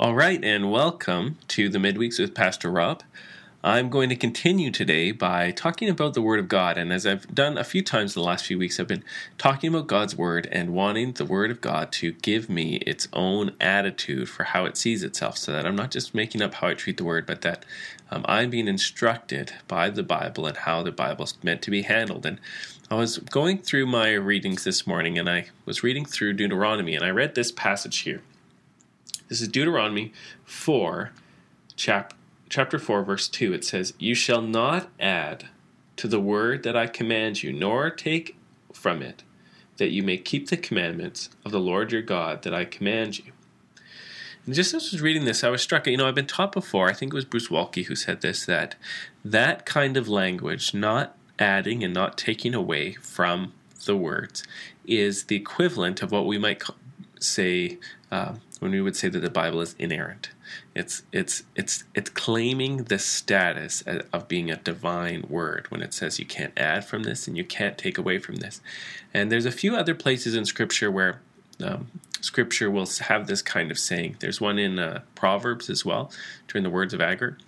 All right, and welcome to the Midweeks with Pastor Rob. I'm going to continue today by talking about the Word of God. And as I've done a few times in the last few weeks, I've been talking about God's Word and wanting the Word of God to give me its own attitude for how it sees itself, so that I'm not just making up how I treat the Word, but that um, I'm being instructed by the Bible and how the Bible's meant to be handled. And I was going through my readings this morning and I was reading through Deuteronomy and I read this passage here. This is Deuteronomy 4, chap- chapter 4, verse 2. It says, You shall not add to the word that I command you, nor take from it, that you may keep the commandments of the Lord your God that I command you. And just as I was reading this, I was struck. You know, I've been taught before. I think it was Bruce Waltke who said this that that kind of language, not adding and not taking away from the words, is the equivalent of what we might say uh, when we would say that the Bible is inerrant. It's it's it's it's claiming the status of being a divine word when it says you can't add from this and you can't take away from this. And there's a few other places in Scripture where um, Scripture will have this kind of saying. There's one in uh, Proverbs as well, during the words of Agur.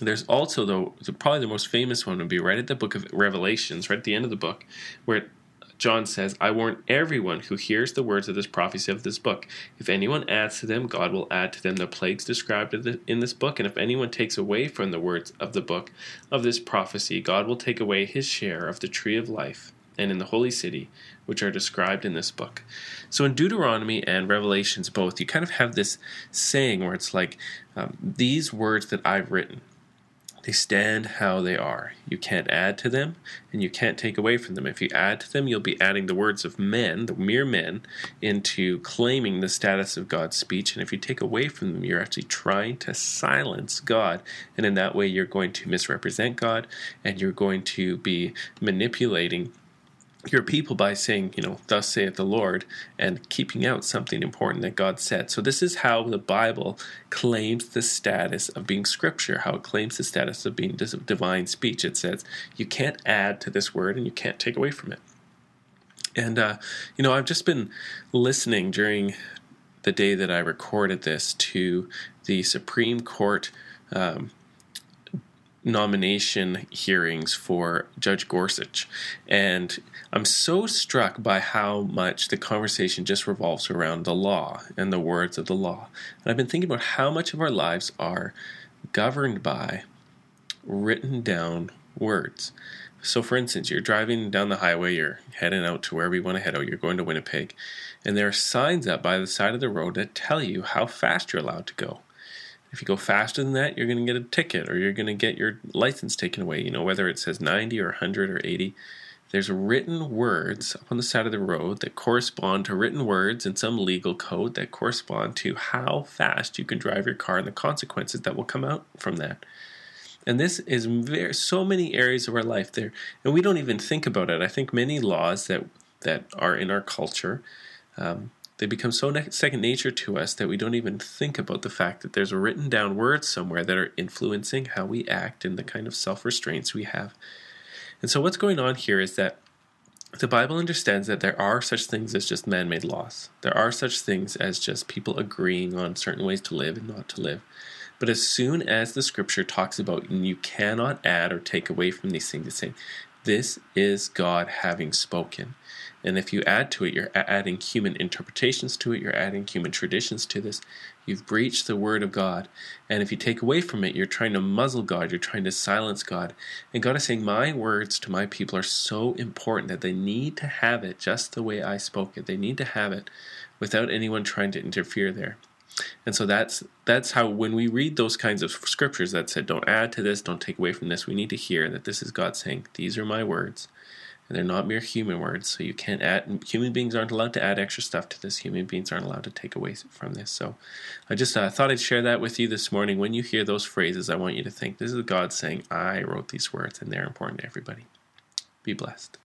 There's also, though, probably the most famous one would be right at the book of Revelations, right at the end of the book, where John says, I warn everyone who hears the words of this prophecy of this book. If anyone adds to them, God will add to them the plagues described in this book. And if anyone takes away from the words of the book of this prophecy, God will take away his share of the tree of life and in the holy city, which are described in this book. So in Deuteronomy and Revelations, both, you kind of have this saying where it's like, um, These words that I've written, they stand how they are. You can't add to them and you can't take away from them. If you add to them, you'll be adding the words of men, the mere men, into claiming the status of God's speech. And if you take away from them, you're actually trying to silence God. And in that way, you're going to misrepresent God and you're going to be manipulating your people by saying, you know, thus saith the Lord, and keeping out something important that God said. So, this is how the Bible claims the status of being scripture, how it claims the status of being divine speech. It says, you can't add to this word and you can't take away from it. And, uh, you know, I've just been listening during the day that I recorded this to the Supreme Court. Um, nomination hearings for Judge Gorsuch. And I'm so struck by how much the conversation just revolves around the law and the words of the law. And I've been thinking about how much of our lives are governed by written down words. So, for instance, you're driving down the highway, you're heading out to wherever you want to head out, you're going to Winnipeg, and there are signs up by the side of the road that tell you how fast you're allowed to go. If you go faster than that, you're going to get a ticket or you're going to get your license taken away. You know, whether it says 90 or 100 or 80. There's written words up on the side of the road that correspond to written words in some legal code that correspond to how fast you can drive your car and the consequences that will come out from that. And this is very so many areas of our life there, and we don't even think about it. I think many laws that that are in our culture um, they become so second nature to us that we don't even think about the fact that there's a written down word somewhere that are influencing how we act and the kind of self restraints we have. And so, what's going on here is that the Bible understands that there are such things as just man made laws. There are such things as just people agreeing on certain ways to live and not to live. But as soon as the scripture talks about you cannot add or take away from these things, it's saying, This is God having spoken. And if you add to it, you're adding human interpretations to it, you're adding human traditions to this. You've breached the word of God. And if you take away from it, you're trying to muzzle God, you're trying to silence God. And God is saying, My words to my people are so important that they need to have it just the way I spoke it. They need to have it without anyone trying to interfere there. And so that's that's how when we read those kinds of scriptures that said, Don't add to this, don't take away from this, we need to hear that this is God saying, These are my words and they're not mere human words. So you can't add. Human beings aren't allowed to add extra stuff to this. Human beings aren't allowed to take away from this. So I just uh, thought I'd share that with you this morning. When you hear those phrases, I want you to think this is God saying, "I wrote these words, and they're important to everybody." Be blessed.